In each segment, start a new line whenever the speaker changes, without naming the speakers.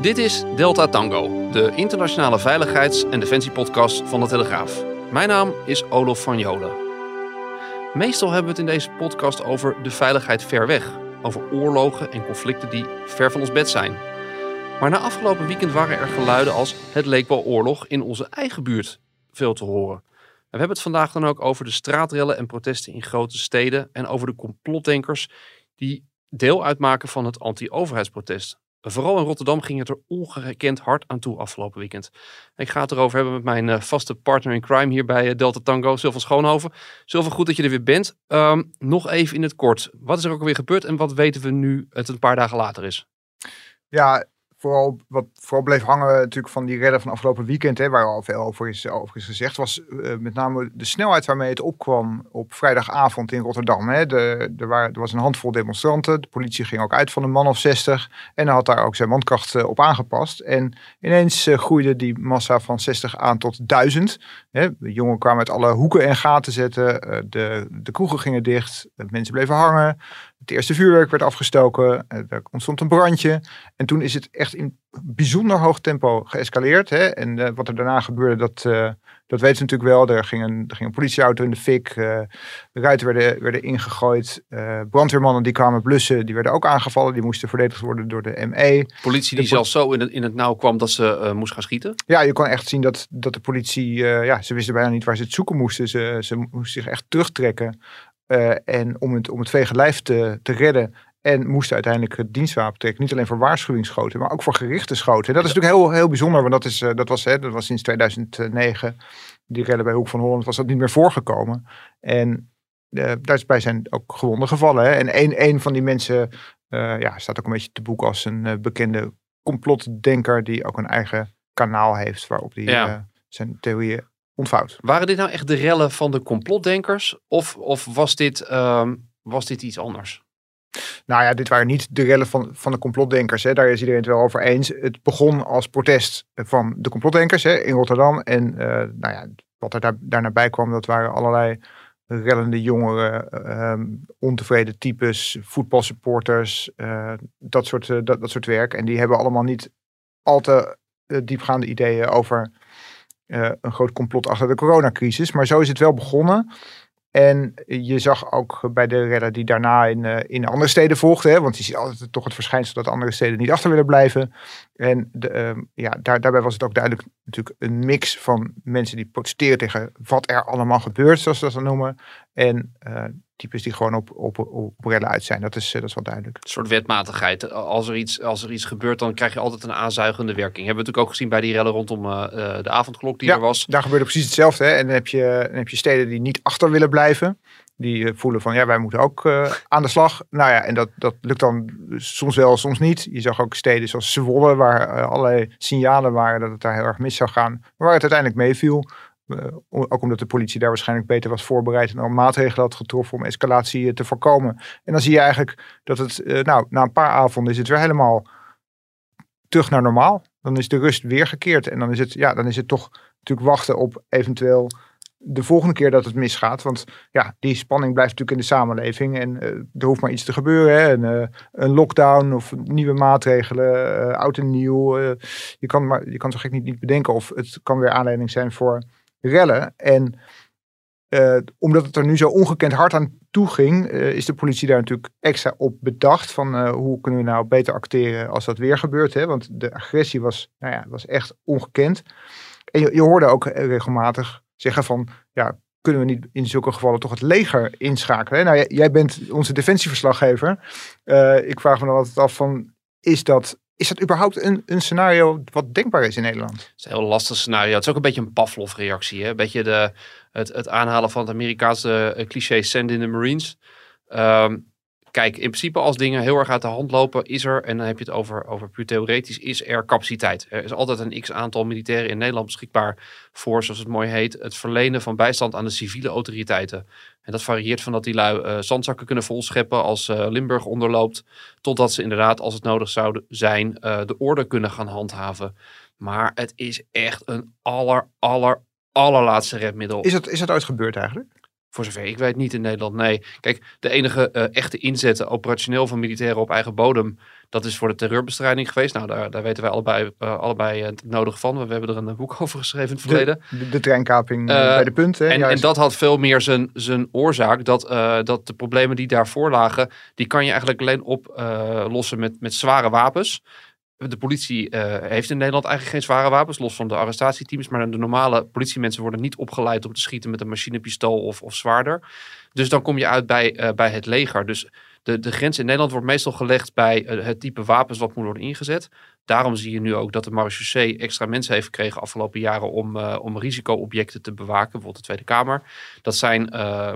Dit is Delta Tango, de internationale veiligheids- en defensiepodcast van de Telegraaf. Mijn naam is Olof van Jolen. Meestal hebben we het in deze podcast over de veiligheid ver weg, over oorlogen en conflicten die ver van ons bed zijn. Maar na afgelopen weekend waren er geluiden als het leek wel oorlog in onze eigen buurt veel te horen. we hebben het vandaag dan ook over de straatrellen en protesten in grote steden en over de complotdenkers die deel uitmaken van het anti-overheidsprotest. Vooral in Rotterdam ging het er ongekend hard aan toe afgelopen weekend. Ik ga het erover hebben met mijn uh, vaste partner in crime hier bij uh, Delta Tango, Sylvan Schoonhoven. Sylvan, goed dat je er weer bent. Um, nog even in het kort. Wat is er ook alweer gebeurd en wat weten we nu het een paar dagen later is?
Ja, vooral, wat vooral bleef hangen natuurlijk van die redden van afgelopen weekend, hè, waar al veel over is, over is gezegd, was uh, met name de snelheid waarmee het opkwam op vrijdagavond in Rotterdam. Hè. De, er, waren, er was een handvol demonstranten, de politie ging ook uit van een man of 60 en had daar ook zijn mankracht uh, op aangepast. En ineens uh, groeide die massa van 60 aan tot 1000. Hè. De jongen kwamen uit alle hoeken en gaten zetten, de, de kroegen gingen dicht, mensen bleven hangen. Het eerste vuurwerk werd afgestoken, er ontstond een brandje. En toen is het echt in bijzonder hoog tempo geëscaleerd. Hè? En uh, wat er daarna gebeurde, dat, uh, dat weten ze natuurlijk wel. Er ging een, er ging een politieauto in de fik. Uh, de ruiten werden, werden ingegooid. brandweermannen die kwamen blussen, die werden ook aangevallen. Die moesten verdedigd worden door de ME.
Politie die zelfs zo in het, in het nauw kwam dat ze moest gaan schieten?
Ja, je kon echt zien dat, dat de politie... ja, ze wisten bijna niet waar ze het zoeken moesten. Ze, ze moesten zich echt terugtrekken. Uh, en om het, om het vege lijf te, te redden. En moesten uiteindelijk het dienstwapen trekken. Niet alleen voor waarschuwingsschoten, maar ook voor gerichte schoten. En dat is natuurlijk heel, heel bijzonder, want dat, is, uh, dat, was, hè, dat was sinds 2009. Die redden bij Hoek van Holland was dat niet meer voorgekomen. En uh, daarbij zijn ook gewonden gevallen. Hè. En een, een van die mensen ja, staat ook een beetje te boek als een bekende complotdenker. Die ook een eigen kanaal heeft waarop hij ja. zijn theorieën ontvouwt.
Waren dit nou echt de rellen van de complotdenkers? Of, of was, dit, uh, was dit iets anders?
Nou ja, dit waren niet de rellen van, van de complotdenkers. Hè. Daar is iedereen het wel over eens. Het begon als protest van de complotdenkers hè, in Rotterdam. En uh, nou ja, wat er daar, daarna bij kwam, dat waren allerlei rellende jongeren, uh, ontevreden types, voetbalsupporters, uh, dat, soort, dat, dat soort werk. En die hebben allemaal niet al te diepgaande ideeën over uh, een groot complot achter de coronacrisis. Maar zo is het wel begonnen. En je zag ook bij de redder die daarna in, uh, in andere steden volgde. Hè, want je ziet altijd toch het verschijnsel dat andere steden niet achter willen blijven. En de, uh, ja, daar, daarbij was het ook duidelijk natuurlijk een mix van mensen die protesteren tegen wat er allemaal gebeurt, zoals ze dat dan noemen. En uh, types die gewoon op, op, op rellen uit zijn. Dat is, dat is wel duidelijk.
Een soort wetmatigheid. Als er, iets, als er iets gebeurt, dan krijg je altijd een aanzuigende werking. Hebben we natuurlijk ook gezien bij die rellen rondom uh, de avondklok die
ja,
er was.
daar gebeurde precies hetzelfde. Hè? En dan heb, je, dan heb je steden die niet achter willen blijven. Die voelen van, ja, wij moeten ook uh, aan de slag. Nou ja, en dat, dat lukt dan soms wel, soms niet. Je zag ook steden zoals Zwolle, waar allerlei signalen waren dat het daar heel erg mis zou gaan. Maar waar het uiteindelijk meeviel. Uh, ook omdat de politie daar waarschijnlijk beter was voorbereid en al maatregelen had getroffen om escalatie uh, te voorkomen. En dan zie je eigenlijk dat het, uh, nou, na een paar avonden is het weer helemaal terug naar normaal. Dan is de rust weer gekeerd en dan is het, ja, dan is het toch natuurlijk wachten op eventueel de volgende keer dat het misgaat. Want ja, die spanning blijft natuurlijk in de samenleving. En er hoeft maar iets te gebeuren. Een, een lockdown of nieuwe maatregelen, oud en nieuw. je, kan maar, je kan zo gek niet, niet bedenken of het kan weer aanleiding zijn voor rellen. En omdat het er nu zo ongekend hard aan toe ging, is de politie daar natuurlijk extra op bedacht. Van hoe kunnen we nou beter acteren als dat weer gebeurt. Hè? Want de agressie was, nou ja, was echt ongekend. En je, hoorde ook regelmatig zeggen van, ja, kunnen we niet in zulke gevallen toch het leger inschakelen? Nou, jij bent onze defensieverslaggever. Ik vraag me dan altijd af van, is dat, is dat überhaupt een, een scenario wat denkbaar is in Nederland? Het
is een heel lastig scenario. Het is ook een beetje een Pavlov-reactie. Een beetje de, het, het aanhalen van het Amerikaanse cliché send in the Marines. Um, kijk, in principe als dingen heel erg uit de hand lopen, is er, en dan heb je het over, over puur theoretisch, is er capaciteit. Er is altijd een x aantal militairen in Nederland beschikbaar voor, zoals het mooi heet, het verlenen van bijstand aan de civiele autoriteiten. En dat varieert van dat die lui uh, zandzakken kunnen volscheppen als uh, Limburg onderloopt, totdat ze inderdaad, als het nodig zou zijn, uh, de orde kunnen gaan handhaven. Maar het is echt een aller, aller, allerlaatste redmiddel.
Is dat, is dat ooit gebeurd eigenlijk?
Voor zover ik weet niet in Nederland, nee. Kijk, de enige uh, echte inzetten operationeel van militairen op eigen bodem, dat is voor de terreurbestrijding geweest. Nou, daar, daar weten wij allebei, uh, allebei het nodige van. We hebben er een boek over geschreven in het verleden.
De, de, de treinkaping uh, bij de punt. Hè?
En, en, dat had veel meer zijn, zijn oorzaak. Dat, dat de problemen die daarvoor lagen, die kan je eigenlijk alleen oplossen met, met zware wapens. De politie uh, heeft in Nederland eigenlijk geen zware wapens, los van de arrestatieteams. Maar de normale politiemensen worden niet opgeleid om te schieten met een machinepistool of, of zwaarder. Dus dan kom je uit bij, uh, bij het leger. Dus de, de grens in Nederland wordt meestal gelegd bij uh, het type wapens wat moet worden ingezet. Daarom zie je nu ook dat de marechaussee extra mensen heeft gekregen afgelopen jaren om, uh, om risicoobjecten te bewaken, bijvoorbeeld de Tweede Kamer. Dat zijn uh,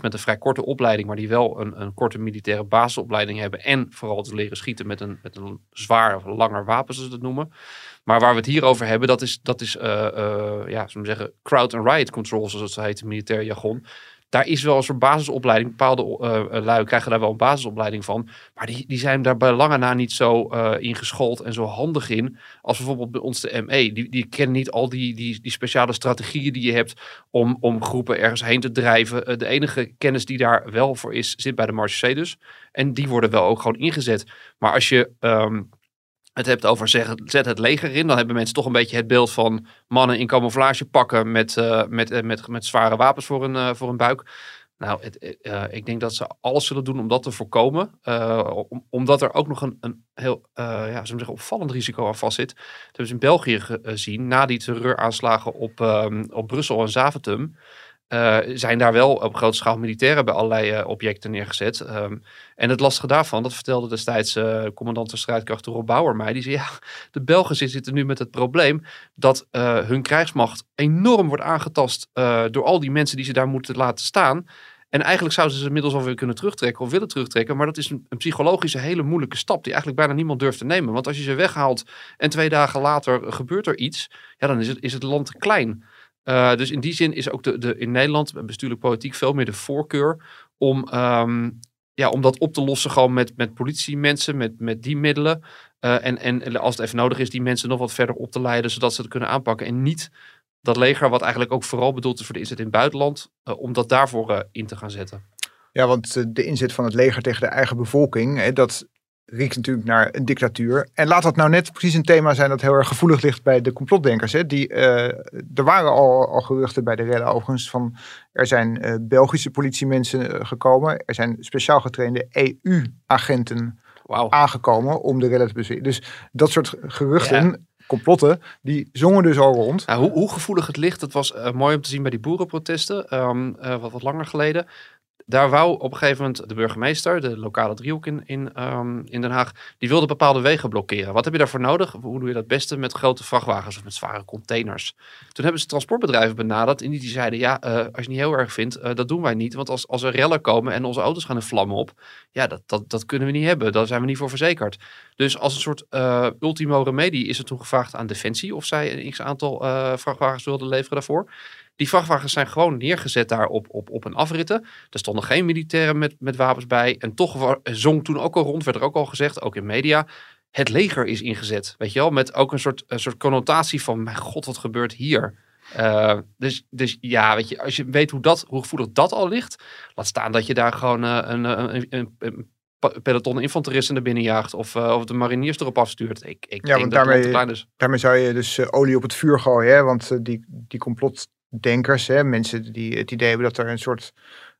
met een vrij korte opleiding, maar die wel een, een korte militaire basisopleiding hebben en vooral te leren schieten met een, met een zwaar of langer wapen, zoals ze dat noemen. Maar waar we het hier over hebben, dat is, dat is uh, ja, zullen we zeggen, crowd and riot control, zoals het heet in militair jargon daar is wel een soort basisopleiding. Bepaalde uh, lui krijgen daar wel een basisopleiding van. Maar die, die zijn daar bij lange na niet zo uh, in geschoold en zo handig in. Als bijvoorbeeld bij ons de ME. Die, die kennen niet al die, die, die speciale strategieën die je hebt om, om groepen ergens heen te drijven. De enige kennis die daar wel voor is, zit bij de Marche dus. En die worden wel ook gewoon ingezet. Maar als je... Um, het hebt over zeggen, zet het leger in. Dan hebben mensen toch een beetje het beeld van mannen in camouflage pakken met, uh, met, uh, met, met zware wapens voor een, uh, voor een buik. Nou, het, ik denk dat ze alles zullen doen om dat te voorkomen. Om, omdat er ook nog een, een heel ja, zeggen, opvallend risico aan vast zit. Dat hebben ze in België gezien na die terreuraanslagen op, um, op Brussel en Zaventem. Uh, zijn daar wel op grote schaal militairen bij allerlei uh, objecten neergezet. Um, en het lastige daarvan, dat vertelde destijds uh, commandant de strijdkrachten Rob Bauer mij. Die zei, ja, de Belgen zitten nu met het probleem dat hun krijgsmacht enorm wordt aangetast door al die mensen die ze daar moeten laten staan. En eigenlijk zouden ze inmiddels alweer kunnen terugtrekken of willen terugtrekken. Maar dat is een, een psychologische hele moeilijke stap die eigenlijk bijna niemand durft te nemen. Want als je ze weghaalt en twee dagen later gebeurt er iets, ja, dan is het, is het land klein. Uh, dus in die zin is ook de, de, in Nederland bestuurlijk politiek veel meer de voorkeur om, um, ja, om dat op te lossen gewoon met, met politiemensen, met, met die middelen. Uh, en, en als het even nodig is, die mensen nog wat verder op te leiden, zodat ze het kunnen aanpakken. En niet dat leger, wat eigenlijk ook vooral bedoeld is voor de inzet in het buitenland, uh, om dat daarvoor in te gaan zetten.
Ja, want de inzet van het leger tegen de eigen bevolking, hè, dat riekt natuurlijk naar een dictatuur. En laat dat nou net precies een thema zijn dat heel erg gevoelig ligt bij de complotdenkers. Hè? Die, uh, er waren al, al geruchten bij de rellen overigens van er zijn uh, Belgische politiemensen uh, gekomen. Er zijn speciaal getrainde EU-agenten wow. aangekomen om de rellen te bezweren. Dus dat soort geruchten... Ja complotten, die zongen dus al rond.
Nou, hoe, hoe, gevoelig het ligt, dat was uh, mooi om te zien bij die boerenprotesten, um, uh, wat, wat langer geleden. Daar wou op een gegeven moment de burgemeester, de lokale driehoek in, in, um, in Den Haag, die wilde bepaalde wegen blokkeren. Wat heb je daarvoor nodig? Hoe doe je dat beste? Met grote vrachtwagens of met zware containers. Toen hebben ze transportbedrijven benaderd en die, zeiden, ja, uh, als je het niet heel erg vindt, uh, dat doen wij niet. Want als, als er rellen komen en onze auto's gaan in vlammen op, ja, dat, dat, dat kunnen we niet hebben. Daar zijn we niet voor verzekerd. Dus als een soort uh, ultimo remedie is er toen gevraagd aan Defensie of zij een x-aantal vrachtwagens wilden leveren daarvoor. Die vrachtwagens zijn gewoon neergezet daar op, op, op een afritten. Er stonden geen militairen met, met wapens bij. En toch zong toen ook al rond, werd er ook al gezegd, ook in media. Het leger is ingezet. Weet je wel, met ook een soort, een soort connotatie van: mijn god, wat gebeurt hier? Uh, dus, dus ja, weet je, als je weet hoe, dat, hoe gevoelig dat al ligt, laat staan dat je daar gewoon uh, een, een, een, een, peloton infanteristen naar binnen jaagt of, uh, of de mariniers erop afstuurt. Ik, ik
ja,
denk
dat daarmee,
klein is.
daarmee zou je dus olie op het vuur gooien, hè? want die, die complot denkers, hè, mensen die het idee hebben dat er een soort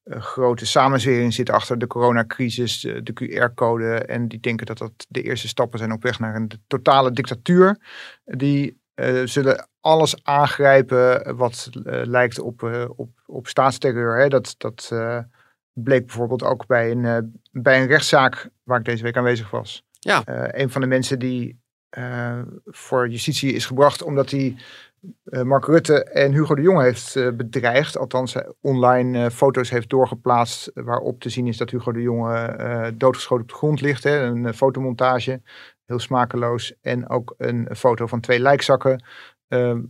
uh, grote samenzwering zit achter de coronacrisis, de, de QR-code. En die denken dat dat de eerste stappen zijn op weg naar een totale dictatuur. Die uh, zullen alles aangrijpen wat uh, lijkt op, op, op staatsterreur. Hè. Dat, dat bleek bijvoorbeeld ook bij een, bij een rechtszaak waar ik deze week aanwezig was.
Ja.
een van de mensen die voor justitie is gebracht omdat hij Mark Rutte en Hugo de Jonge heeft bedreigd. Althans, online foto's heeft doorgeplaatst waarop te zien is dat Hugo de Jonge doodgeschoten op de grond ligt. Een fotomontage, heel smakeloos. En ook een foto van twee lijkzakken ehm,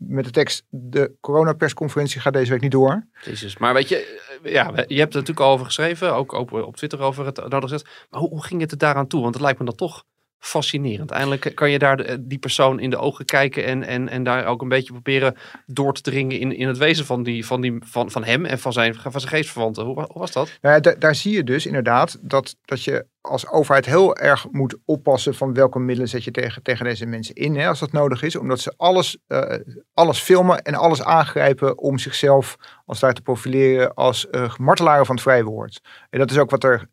met de tekst: De coronapersconferentie gaat deze week niet door.
Jezus, maar weet je, eh, ja, je hebt er natuurlijk al over geschreven, ook op, Twitter over het nodig gezet. Maar hoe, hoe ging het er daaraan toe? Want het lijkt me dan toch fascinerend. Eindelijk kan je daar de, die persoon in de ogen kijken en, en, en daar ook een beetje proberen door te dringen in, in het wezen van, die, van, die, van, van hem en van zijn, van zijn geestverwanten. Hoe, was dat?
Nou daar zie je dus inderdaad dat, dat je als overheid heel erg moet oppassen van welke middelen zet je tegen, tegen deze mensen in, hè, als dat nodig is. Omdat ze alles, uh, alles filmen en alles aangrijpen om zichzelf als daar te profileren als uh, martelaren van het vrije woord. En dat is ook wat er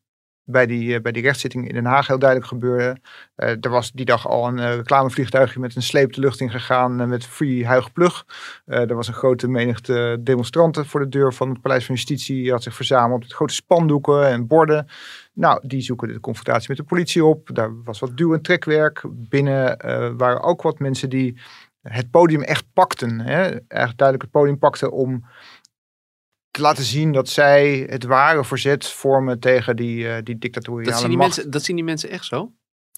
bij die, uh, bij die rechtszitting in Den Haag heel duidelijk gebeurde. Uh, er was die dag al een uh, reclamevliegtuigje met een sleep de lucht in gegaan met Free Huig Plug. er was een grote menigte demonstranten voor de deur van het Paleis van Justitie. Die had zich verzameld met grote spandoeken en borden. Nou, die zoeken de confrontatie met de politie op. Daar was wat duw- en trekwerk. Binnen waren ook wat mensen die het podium echt pakten. Hè? Echt duidelijk het podium pakten om te laten zien dat zij het ware verzet vormen tegen die, uh, die dictatoriale
dat zien die
macht.
Mensen, dat zien die mensen echt zo?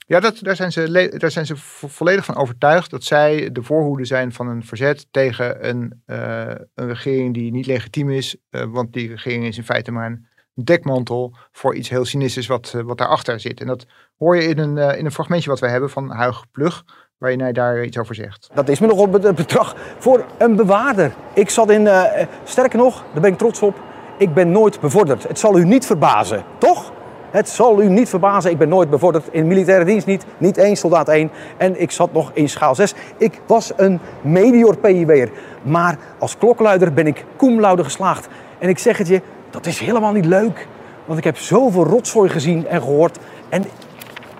Ja, dat, daar, zijn ze, daar zijn ze volledig van overtuigd dat zij de voorhoede zijn van een verzet tegen een, uh, een regering die niet legitiem is. Uh, want die regering is in feite maar een dekmantel voor iets heel cynistisch wat, wat daarachter zit. En dat hoor je in een, in een fragmentje wat wij hebben van Huig Plug waar je daar iets over zegt.
Dat is me nogal een bedrag voor een bewaarder. Ik zat in, uh, sterker nog, daar ben ik trots op, ik ben nooit bevorderd. Het zal u niet verbazen, toch? Het zal u niet verbazen, ik ben nooit bevorderd. In militaire dienst niet, niet één soldaat één. En ik zat nog in schaal 6. Ik was een medior PIW'er. Maar als klokluider ben ik cum laude geslaagd. En ik zeg het je, dat is helemaal niet leuk. Want ik heb zoveel rotzooi gezien en gehoord. En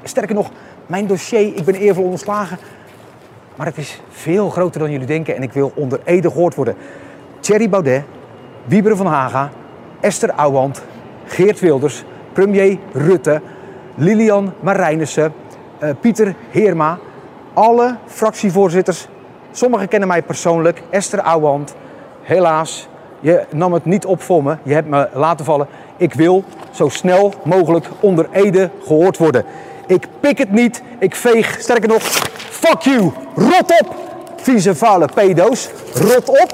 sterker nog, mijn dossier, ik ben eervol ontslagen. Maar het is veel groter dan jullie denken en ik wil onder Ede gehoord worden. Thierry Baudet, Wieberen van Haga, Esther Ouwand, Geert Wilders, premier Rutte, Lilian Marijnissen, uh, Pieter Heerma. Alle fractievoorzitters, sommigen kennen mij persoonlijk. Esther Ouwand, helaas, je nam het niet op voor me. Je hebt me laten vallen. Ik wil zo snel mogelijk onder Ede gehoord worden. Ik pik het niet. Ik veeg, sterker nog, fuck you. Rot op, vieze vuile pedo's. Rot op.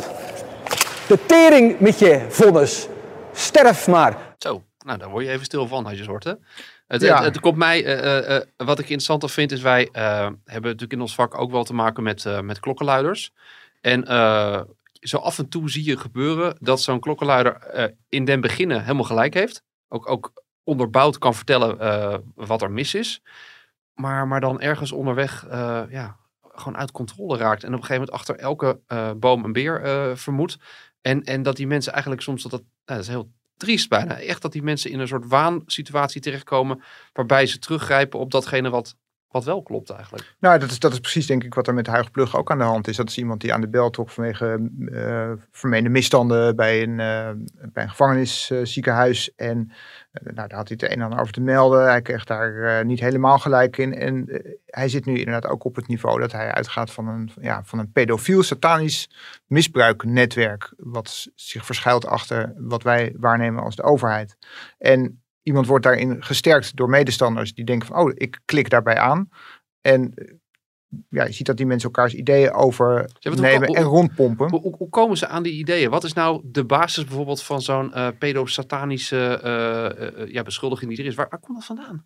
De tering met je vonnis. Sterf maar.
Zo, nou daar word je even stil van als je het hoort hè. Het, ja. het, het, komt mij, uh, uh, wat ik interessanter vind is wij hebben natuurlijk in ons vak ook wel te maken met, met klokkenluiders. En zo af en toe zie je gebeuren dat zo'n klokkenluider in den beginnen helemaal gelijk heeft. Ook, ook onderbouwd kan vertellen uh, wat er mis is. Maar, maar dan ergens onderweg uh, ja, gewoon uit controle raakt. En op een gegeven moment achter elke uh, boom een beer vermoedt. En, en dat die mensen eigenlijk soms, dat, dat, dat is heel triest bijna. Echt dat die mensen in een soort waansituatie terechtkomen. Waarbij ze teruggrijpen op datgene wat, wat wel klopt eigenlijk.
Nou, dat is, dat is precies denk ik wat er met Huig Plug ook aan de hand is. Dat is iemand die aan de bel trok vanwege uh, vermeende misstanden bij een, uh, bij een gevangenisziekenhuis. En nou, daar had hij het een en ander over te melden. Hij kreeg daar niet helemaal gelijk in. En hij zit nu inderdaad ook op het niveau dat hij uitgaat van een, ja, van een pedofiel, satanisch misbruiknetwerk. Wat zich verschuilt achter wat wij waarnemen als de overheid. En iemand wordt daarin gesterkt door medestanders die denken van, oh, ik klik daarbij aan. En ja, je ziet dat die mensen elkaars ideeën overnemen en rondpompen.
Hoe, hoe, hoe, komen ze aan die ideeën? Wat is nou de basis bijvoorbeeld van zo'n uh, pedosatanische uh, uh, ja, beschuldiging die er is? Waar, waar komt dat vandaan?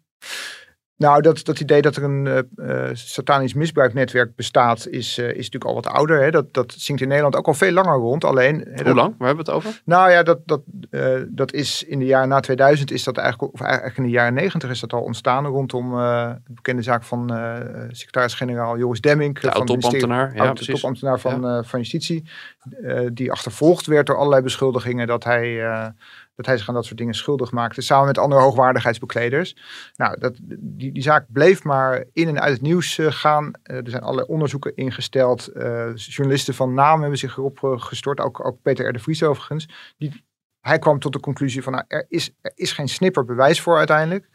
Nou, dat, dat idee dat er een uh, satanisch misbruiknetwerk bestaat, is, uh, is natuurlijk al wat ouder. Hè? Dat, dat zingt in Nederland ook al veel langer rond. Alleen,
Hoe dat, lang? Waar hebben we het over?
Nou ja, dat, dat, uh, dat is in de jaren na 2000 is dat eigenlijk, of eigenlijk in de jaren 90 is dat al ontstaan rondom de bekende zaak van secretaris-generaal Joris Demming.
De topambtenaar. Ja,
de topambtenaar van, ja. van Justitie. die achtervolgd werd door allerlei beschuldigingen dat hij dat hij zich aan dat soort dingen schuldig maakte, samen met andere hoogwaardigheidsbekleders. Nou, dat, die, die zaak bleef maar in en uit het nieuws uh, gaan. Uh, er zijn allerlei onderzoeken ingesteld. Uh, journalisten van naam hebben zich erop gestort, ook, ook Peter R. de Vries overigens. Die, hij kwam tot de conclusie van, nou, er, is, er is geen snipper bewijs voor uiteindelijk.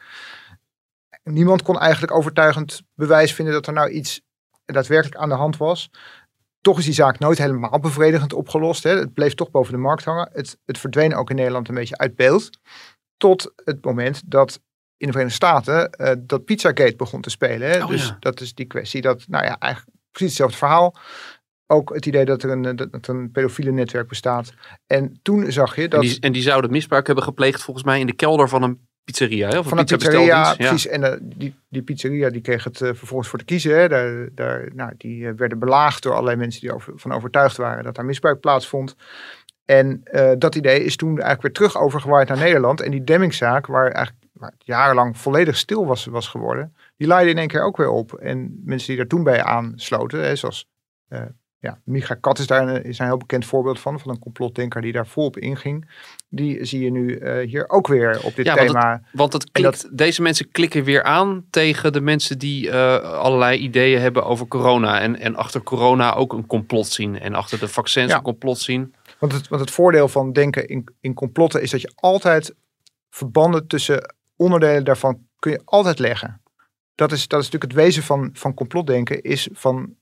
niemand kon eigenlijk overtuigend bewijs vinden dat er nou iets daadwerkelijk aan de hand was. Toch is die zaak nooit helemaal bevredigend opgelost. Hè. Het bleef toch boven de markt hangen. Het, het verdween ook in Nederland een beetje uit beeld. Tot het moment dat in de Verenigde Staten uh, dat Pizzagate begon te spelen. Hè.
Oh,
dus
ja.
dat is die kwestie dat, nou ja, eigenlijk precies hetzelfde verhaal. Ook het idee dat er een, dat een pedofiele netwerk bestaat. En toen zag je
En
dat...
die, en die zouden misbruik hebben gepleegd volgens mij in de kelder van een pizzeria. Hè? Of
van
een
een pizzeria.
Ja.
precies. En eh, die, die pizzeria die kreeg het eh, vervolgens voor te kiezen. Hè. Daar, daar, nou, die eh, werden belaagd door allerlei mensen die over, van overtuigd waren dat daar misbruik plaatsvond. En dat idee is toen eigenlijk weer terug overgewaaid naar Nederland. En die Demmingzaak, waar eigenlijk waar jarenlang volledig stil was, was geworden, die laaide in één keer ook weer op. En mensen die daar toen bij aansloten, hè, zoals ja, Micha Kat is daar een, is een heel bekend voorbeeld van, van een complotdenker die daar volop inging. Die zie je nu eh, hier ook weer op dit
Ja, want
thema.
Want het
En
klikt, deze mensen klikken weer aan tegen de mensen die eh, allerlei ideeën hebben over corona. En, en achter corona ook een complot zien. En achter de vaccins
Ja.
een complot zien.
Want het, want het voordeel van denken in, in complotten is dat je altijd verbanden tussen onderdelen daarvan kun je altijd leggen. Dat is, dat is natuurlijk het wezen van, van complotdenken, is van,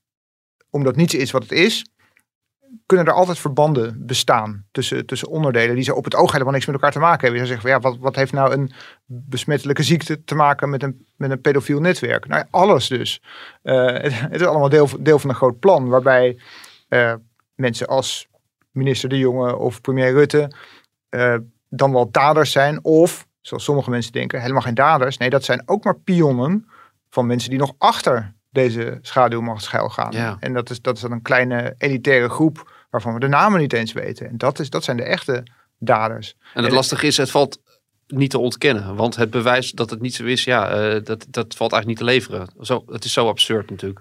omdat niets is wat het is, kunnen er altijd verbanden bestaan tussen, tussen onderdelen die ze op het oog helemaal niks met elkaar te maken hebben. Je zou zeggen, ja, wat, wat heeft nou een besmettelijke ziekte te maken met een, met een pedofiel netwerk? Nou alles dus. Eh, het, het is allemaal deel, deel van een groot plan, waarbij eh, mensen als minister De Jonge of premier Rutte eh, dan wel daders zijn. Of, zoals sommige mensen denken, helemaal geen daders. Nee, dat zijn ook maar pionnen van mensen die nog achter deze schaduwmacht schuil gaan.
Ja.
En dat is, dat is dan een kleine elitaire groep waarvan we de namen niet eens weten. En dat, is, dat zijn de echte daders.
En het lastige is, het valt niet te ontkennen. Want het bewijs dat het niet zo is, ja, eh, dat, dat valt eigenlijk niet te leveren. Zo, het is zo absurd natuurlijk.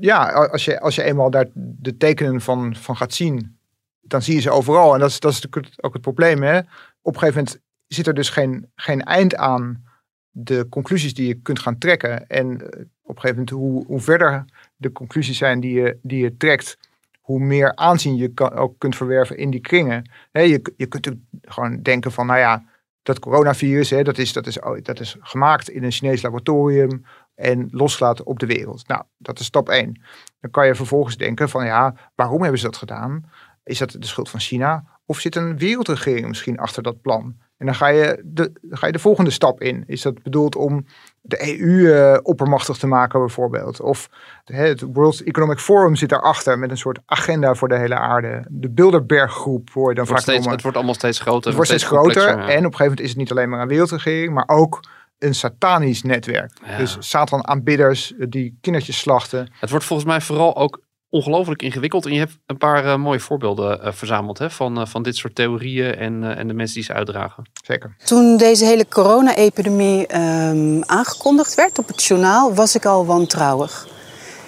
Ja, als je, als je eenmaal daar de tekenen van, van gaat zien, dan zie je ze overal. En dat is, dat is natuurlijk ook het probleem. Hè? Op een gegeven moment zit er dus geen, geen eind aan de conclusies die je kunt gaan trekken. En eh, op een gegeven moment, hoe, hoe verder de conclusies zijn die je, die je trekt, hoe meer aanzien je kan, ook kunt verwerven in die kringen. Hè, je, je kunt natuurlijk gewoon denken van, nou ja, dat coronavirus, hè, dat, is, dat, is, oh, dat is gemaakt in een Chinees laboratorium en losgelaten op de wereld. Nou, dat is stap één. Dan kan je vervolgens denken van, ja, waarom hebben ze dat gedaan? Is dat de schuld van China? Of zit een wereldregering misschien achter dat plan? En dan ga je de, ga je de volgende stap in. Is dat bedoeld om de EU eh, oppermachtig te maken bijvoorbeeld? Of hè, het World Economic Forum zit daarachter met een soort agenda voor de hele aarde. De Bilderberggroep hoor je dan vaak
steeds, het wordt allemaal steeds groter.
Het wordt steeds groter.
ja.
En op een gegeven moment is het niet alleen maar een wereldregering, maar ook een satanisch netwerk.
Ja.
Dus Satan aanbidders eh, die kindertjes slachten.
Het wordt volgens mij vooral ook ongelooflijk ingewikkeld. En je hebt een paar eh, mooie voorbeelden eh, verzameld hè, van, eh, van dit soort theorieën en, en de mensen die ze uitdragen.
Zeker.
Toen deze hele corona-epidemie ehm, aangekondigd werd op het journaal, was ik al wantrouwig.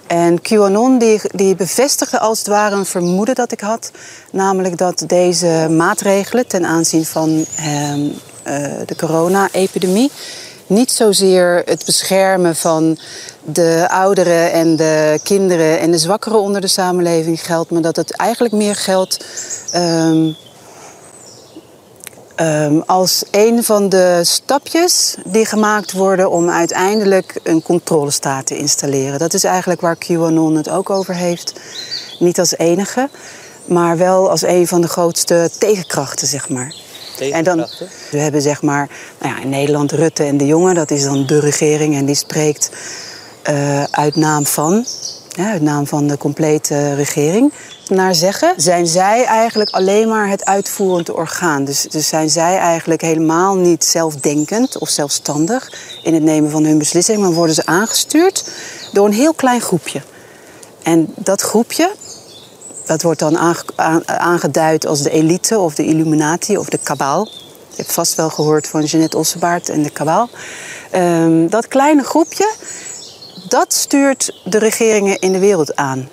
En QAnon die, die bevestigde als het ware een vermoeden dat ik had. Namelijk dat deze maatregelen ten aanzien van ehm, eh, de corona-epidemie... niet zozeer het beschermen van de ouderen en de kinderen en de zwakkeren onder de samenleving geldt... maar dat het eigenlijk meer geldt... ehm, Ehm, als een van de stapjes die gemaakt worden om uiteindelijk een controlestaat te installeren. Dat is eigenlijk waar QAnon het ook over heeft. Niet als enige, maar wel als een van de grootste tegenkrachten, zeg maar. En dan, we hebben zeg maar, nou ja, in Nederland Rutte en de Jonge, dat is dan de regering en die spreekt eh, uit naam van, ja, uit naam van de complete regering. Naar zeggen, zijn zij eigenlijk alleen maar het uitvoerend orgaan. Dus, dus zijn zij eigenlijk helemaal niet zelfdenkend of zelfstandig in het nemen van hun beslissingen, maar worden ze aangestuurd door een heel klein groepje. En dat groepje, dat wordt dan aange- aan- aangeduid als de elite of de Illuminati of de kabaal. Je hebt vast wel gehoord van Jeanette Ossebaard en de kabaal. Ehm, dat kleine groepje, dat stuurt de regeringen in de wereld aan.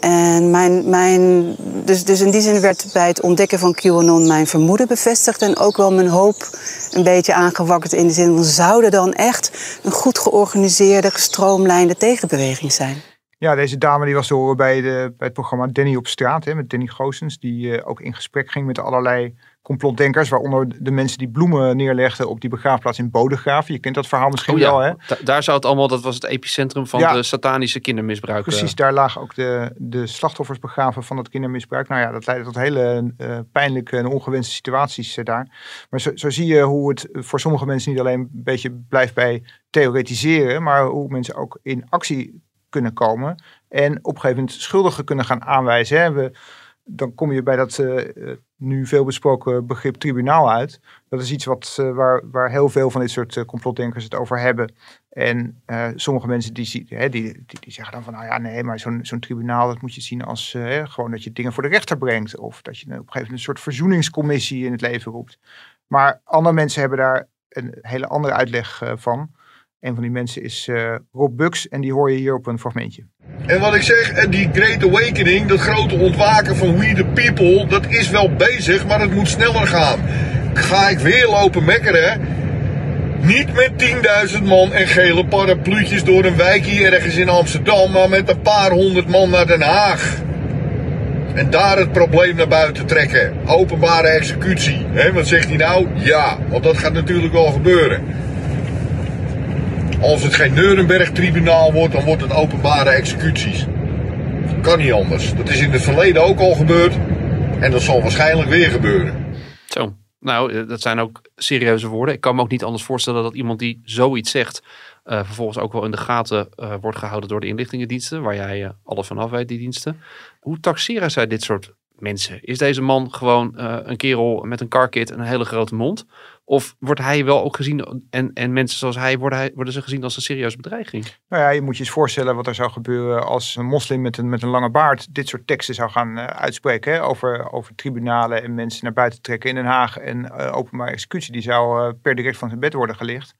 En mijn, mijn, dus, dus in die zin werd bij het ontdekken van QAnon mijn vermoeden bevestigd. En ook wel mijn hoop een beetje aangewakkerd in de zin van... zou er dan echt een goed georganiseerde, gestroomlijnde tegenbeweging zijn?
Ja, deze dame die was te horen bij, de, bij het programma Danny op straat hè, met Danny Goossens. Die eh, ook in gesprek ging met allerlei complotdenkers, waaronder de mensen die bloemen neerlegden op die begraafplaats in Bodegraven. Je kent dat verhaal misschien
Oh ja,
wel, hè?
da- daar zou het allemaal, dat was het epicentrum van
Ja.
de satanische kindermisbruik. eh.
Precies, daar lagen ook de, de slachtoffers begraven van het kindermisbruik. Nou ja, dat leidde tot hele eh, pijnlijke en ongewenste situaties eh, daar. Maar zo, zo zie je hoe het voor sommige mensen niet alleen een beetje blijft bij theoretiseren, maar hoe mensen ook in actie kunnen komen en op een gegeven moment schuldigen kunnen gaan aanwijzen. Hè. Dan kom je bij dat eh, nu veel besproken begrip tribunaal uit. Dat is iets wat, eh, waar, waar heel veel van dit soort eh, complotdenkers het over hebben. En sommige mensen die, die, die, zeggen dan van, nou ja, nee, maar zo'n zo'n tribunaal, dat moet je zien als gewoon dat je dingen voor de rechter brengt. Of dat je op een gegeven moment een soort verzoeningscommissie in het leven roept. Maar andere mensen hebben daar een hele andere uitleg van. Een van die mensen is eh, Rob Bux en die hoor je hier op een fragmentje.
En wat ik zeg, en die Great Awakening, dat grote ontwaken van We the People, dat is wel bezig, maar het moet sneller gaan. Ga ik weer lopen mekkeren? Niet met 10.000 man en gele parapluutjes door een wijkje ergens in Amsterdam, maar met een paar honderd man naar Den Haag. En daar het probleem naar buiten trekken. Openbare executie. Hè, wat zegt hij nou? Ja, want dat gaat natuurlijk wel gebeuren. Als het geen Nuremberg-tribunaal wordt, dan wordt het openbare executies. Kan niet anders. Dat is in het verleden ook al gebeurd. En dat zal waarschijnlijk weer gebeuren.
Zo. Nou, eh, dat zijn ook serieuze woorden. Ik kan me ook niet anders voorstellen dat iemand die zoiets zegt, eh, vervolgens ook wel in de gaten eh, wordt gehouden door de inlichtingendiensten, waar jij alles van af weet, die diensten. Hoe taxeren zij dit soort mensen? Is deze man gewoon een kerel met een carkit en een hele grote mond? Of wordt hij wel ook gezien, en, en mensen zoals hij worden, hij, worden ze gezien als een serieuze bedreiging?
Nou ja, je moet je eens voorstellen wat er zou gebeuren als een moslim met een, met een lange baard dit soort teksten zou gaan eh, uitspreken. Over, over tribunalen en mensen naar buiten trekken in Den Haag en eh, openbare executie. Die zou eh, per direct van zijn bed worden gelicht.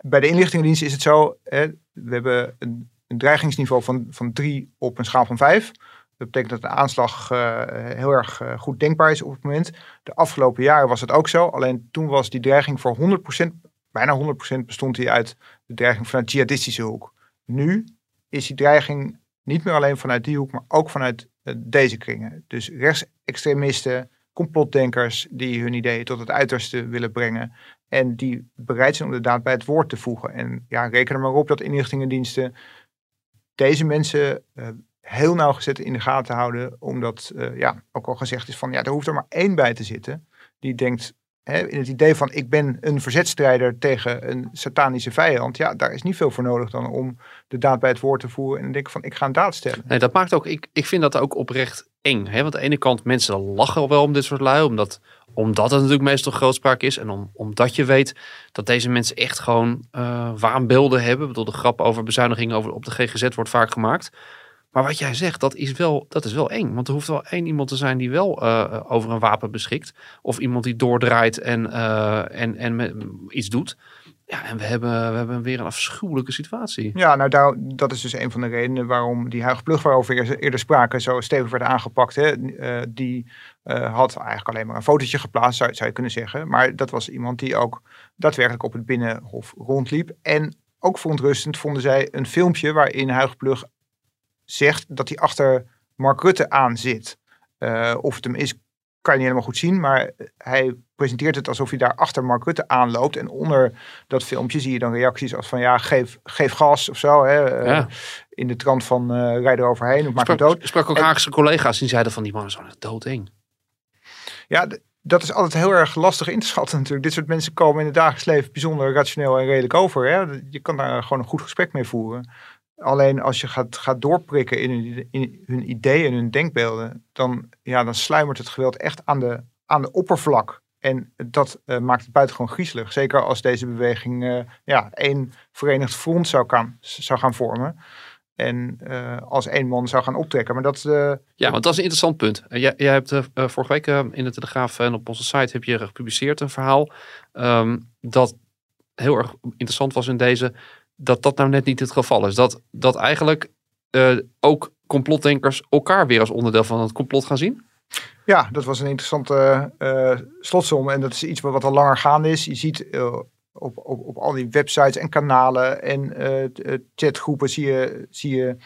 Bij de inlichtingendienst is het zo, hè, we hebben een, een dreigingsniveau van, van drie op een schaal van vijf. Dat betekent dat de aanslag eh, heel erg eh, goed denkbaar is op het moment. De afgelopen jaren was het ook zo. Alleen toen was die dreiging voor 100%, bijna 100% bestond die uit de dreiging vanuit jihadistische hoek. Nu is die dreiging niet meer alleen vanuit die hoek, maar ook vanuit eh, deze kringen. Dus rechtsextremisten, complotdenkers die hun ideeën tot het uiterste willen brengen. En die bereid zijn om de daad bij het woord te voegen. En ja, reken er maar op dat inlichtingendiensten deze mensen heel nauwgezet in de gaten houden. Omdat eh, ja, ook al gezegd is van ja, er hoeft er maar één bij te zitten. Die denkt hè, in het idee van ik ben een verzetstrijder tegen een satanische vijand. Ja, daar is niet veel voor nodig dan om de daad bij het woord te voeren. En dan denk van ik ga een daad stellen.
Nee, dat maakt ook, ik, ik vind dat ook oprecht eng. Hè? Want aan de ene kant, mensen lachen wel om dit soort lui, omdat, omdat het natuurlijk meestal grootspraak is. En om, omdat je weet dat deze mensen echt gewoon eh, waanbeelden hebben. Ik bedoel, de grap over bezuinigingen over, op de GGZ wordt vaak gemaakt. Maar wat jij zegt, dat is, wel, dat is wel eng. Want er hoeft wel één iemand te zijn die wel eh, over een wapen beschikt. Of iemand die doordraait en, eh, en, en iets doet. Ja, en we hebben, we hebben weer een afschuwelijke situatie.
Ja, nou daar, dat is dus een van de redenen waarom die Huig Plug waarover eerder, eerder spraken zo stevig werd aangepakt. Hè. Eh, die had eigenlijk alleen maar een fotootje geplaatst, zou, zou je kunnen zeggen. Maar dat was iemand die ook daadwerkelijk op het Binnenhof rondliep. En ook verontrustend vonden zij een filmpje waarin Huig Plug zegt dat hij achter Mark Rutte aan zit. Eh, of het hem is, kan je niet helemaal goed zien. Maar hij presenteert het alsof hij daar achter Mark Rutte aanloopt. En onder dat filmpje zie je dan reacties als van ja, geef, geef gas of zo. Hè, eh. In de trant van rijd er overheen of maak hem dood.
sprak ook
En-
Haagse collega's die zeiden van die man is gewoon doodeng.
Ja, dat is altijd heel erg lastig in te schatten natuurlijk. Dit soort mensen komen in het dagelijks leven bijzonder rationeel en redelijk over. Hè? Je kan daar gewoon een goed gesprek mee voeren. Alleen als je gaat, gaat doorprikken in hun, in hun ideeën hun denkbeelden, dan, ja, dan sluimert het geweld echt aan de, aan de oppervlak. En dat eh, maakt het buitengewoon griezelig. Zeker als deze beweging eh, ja, één verenigd front zou, kan, zou gaan vormen. En eh, als één man zou gaan optrekken. Maar dat,
Ja, want dat is een interessant punt. Jij, jij hebt vorige week in de Telegraaf en op onze site heb je gepubliceerd een verhaal ehm, dat heel erg interessant was in deze, dat dat nou net niet het geval is. Dat, dat eigenlijk eh, ook complotdenkers elkaar weer als onderdeel van het complot gaan zien.
Ja, dat was een interessante eh, slotsom. En dat is iets wat, al langer gaande is. Je ziet eh, op, op, op al die websites en kanalen en chatgroepen zie je, zie je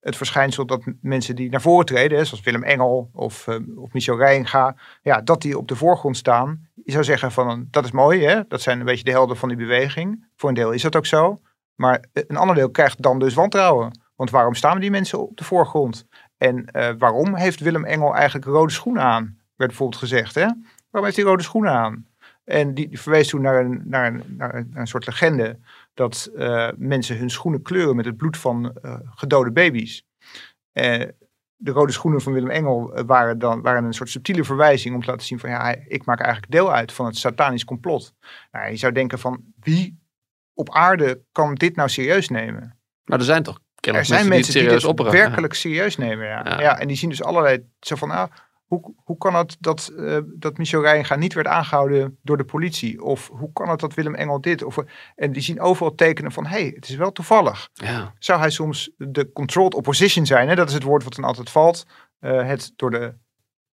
het verschijnsel dat mensen die naar voren treden, zoals Willem Engel of, of Michel Rijnga, ja, dat die op de voorgrond staan. Je zou zeggen van dat is mooi, hè? dat zijn een beetje de helden van die beweging. Voor een deel is dat ook zo. Maar een ander deel krijgt dan dus wantrouwen. Want waarom staan die mensen op de voorgrond? En uh, waarom heeft Willem Engel eigenlijk rode schoenen aan? Werd bijvoorbeeld gezegd. Hè? Waarom heeft hij rode schoenen aan? En die, verwees toen naar een, naar, een, naar, een, soort legende dat uh, mensen hun schoenen kleuren met het bloed van gedode baby's. de rode schoenen van Willem Engel waren dan waren een soort subtiele verwijzing om te laten zien van ja, ik maak eigenlijk deel uit van het satanisch complot. Nou, je zou denken van wie op aarde kan dit nou serieus nemen?
Maar er zijn toch
er zijn mensen die, serieus dit werkelijk serieus nemen. Ja. ja. Ja. en die zien dus allerlei zo van, ah, hoe, hoe kan het dat, uh, dat Michel Rijnga niet werd aangehouden door de politie? Of hoe kan het dat Willem Engel dit? Of, en die zien overal tekenen van, hé, hey, het is wel toevallig.
Ja.
Zou hij soms de controlled opposition zijn? Hè? Dat is het woord wat dan altijd valt. Uh, het door de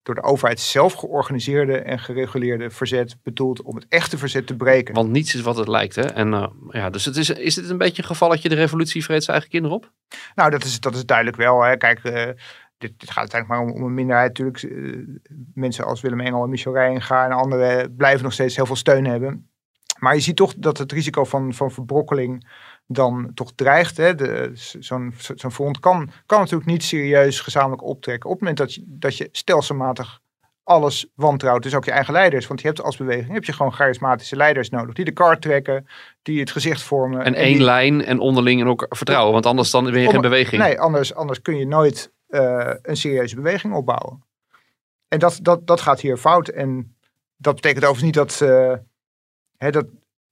door de overheid zelf georganiseerde en gereguleerde verzet bedoeld om het echte verzet te breken.
Want niets is wat het lijkt. Hè? En, uh, ja, dus het is, is dit een beetje een gevalletje de revolutie vreet zijn eigen kinderen op?
Nou, dat is, dat is duidelijk wel. Hè. Kijk, uh, dit, dit, gaat uiteindelijk maar om, om een minderheid. Natuurlijk, uh, mensen als Willem Engel en Michel Rijnga en anderen blijven nog steeds heel veel steun hebben. Maar je ziet toch dat het risico van, van verbrokkeling dan toch dreigt. Zo'n zo'n front kan, kan natuurlijk niet serieus gezamenlijk optrekken. Op het moment dat je, dat je stelselmatig alles wantrouwt, dus ook je eigen leiders. Want je hebt als beweging heb je gewoon charismatische leiders nodig. Die de kaart trekken, die het gezicht vormen.
En, één lijn en onderling en ook vertrouwen. Want anders dan ben je geen beweging.
Nee, anders, anders kun je nooit uh, een serieuze beweging opbouwen. En dat, dat, dat gaat hier fout. En dat betekent overigens niet dat, uh, hè, dat,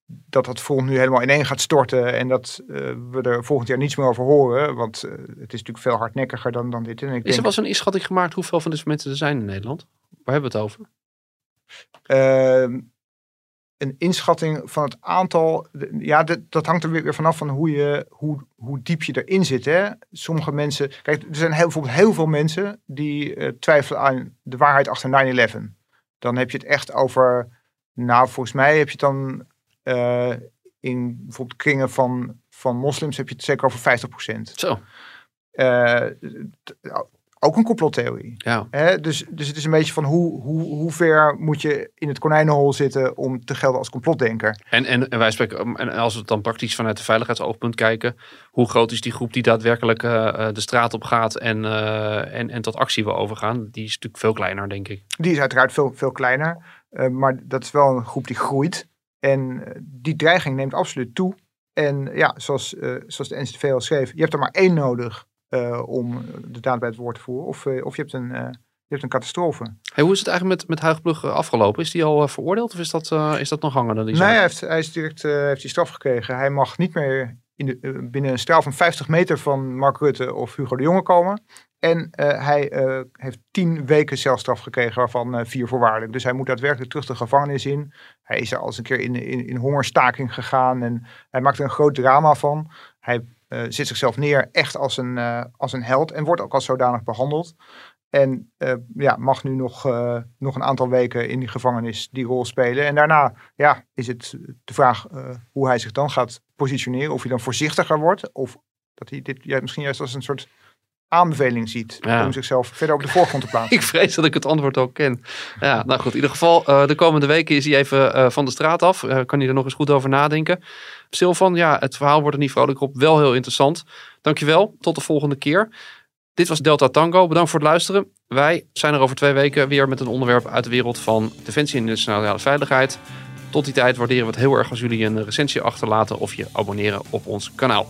dat dat front nu helemaal ineen gaat storten en dat uh, we er volgend jaar niets meer over horen. Want uh, het is natuurlijk veel hardnekkiger dan, dan dit. En ik
is er wel zo'n inschatting gemaakt hoeveel van deze mensen er zijn in Nederland? Waar hebben we het over?
Uh, een inschatting van het aantal. Ja, dat, dat hangt er weer vanaf van hoe, je, hoe, hoe diep je erin zit. Hè? Sommige mensen. Kijk, er zijn heel, bijvoorbeeld heel veel mensen die uh, twijfelen aan de waarheid achter 9-11. Dan heb je het echt over. Nou, volgens mij heb je het dan uh, in bijvoorbeeld kringen van, van moslims heb je het zeker over 50%.
Zo.
Uh, ook een complottheorie.
Ja.
Hè? Dus, dus het is een beetje van hoe, hoe, hoe ver moet je in het konijnenhol zitten om te gelden als complotdenker.
En, en, en wij spreken, en als we het dan praktisch vanuit de veiligheidsoogpunt kijken, hoe groot is die groep die daadwerkelijk uh, de straat op gaat en, uh, en, en tot actie wil overgaan? Die is natuurlijk veel kleiner, denk ik.
Die is uiteraard veel, veel kleiner. Uh, maar dat is wel een groep die groeit. En eh, die dreiging neemt absoluut toe. En ja, zoals, uh, zoals de NCTV al schreef, je hebt er maar één nodig uh, om de daad bij het woord te voeren. Of, of je, hebt een, je hebt een catastrofe.
Hey, hoe is het eigenlijk met, met Huigplug afgelopen? Is die al veroordeeld of is dat, is dat nog hangende?
Nee, hij heeft, hij is direct heeft die straf gekregen. Hij mag niet meer in de, binnen een straal van 50 meter van Mark Rutte of Hugo de Jonge komen. En uh, hij uh, heeft tien weken celstraf gekregen, waarvan uh, vier voorwaardelijk. Dus hij moet daadwerkelijk terug de gevangenis in. Hij is er al eens een keer in, in, in hongerstaking gegaan en hij maakt er een groot drama van. Hij zet zichzelf neer echt als een, als een held en wordt ook als zodanig behandeld. En ja, mag nu nog, nog een aantal weken in die gevangenis die rol spelen. En daarna ja, is het de vraag hoe hij zich dan gaat positioneren. Of hij dan voorzichtiger wordt of dat hij dit ja, misschien juist als een soort aanbeveling ziet ja. om zichzelf verder op de voorgrond te plaatsen.
ik vrees dat ik het antwoord ook ken. Ja, nou goed, in ieder geval uh, de komende weken is hij even uh, van de straat af. Uh, kan hij er nog eens goed over nadenken. Silvan, ja, het verhaal wordt er niet vrolijk op. Wel heel interessant. Dankjewel, tot de volgende keer. Dit was Delta Tango. Bedankt voor het luisteren. Wij zijn er over twee weken weer met een onderwerp uit de wereld van defensie en nationale veiligheid. Tot die tijd waarderen we het heel erg als jullie een recensie achterlaten of je abonneren op ons kanaal.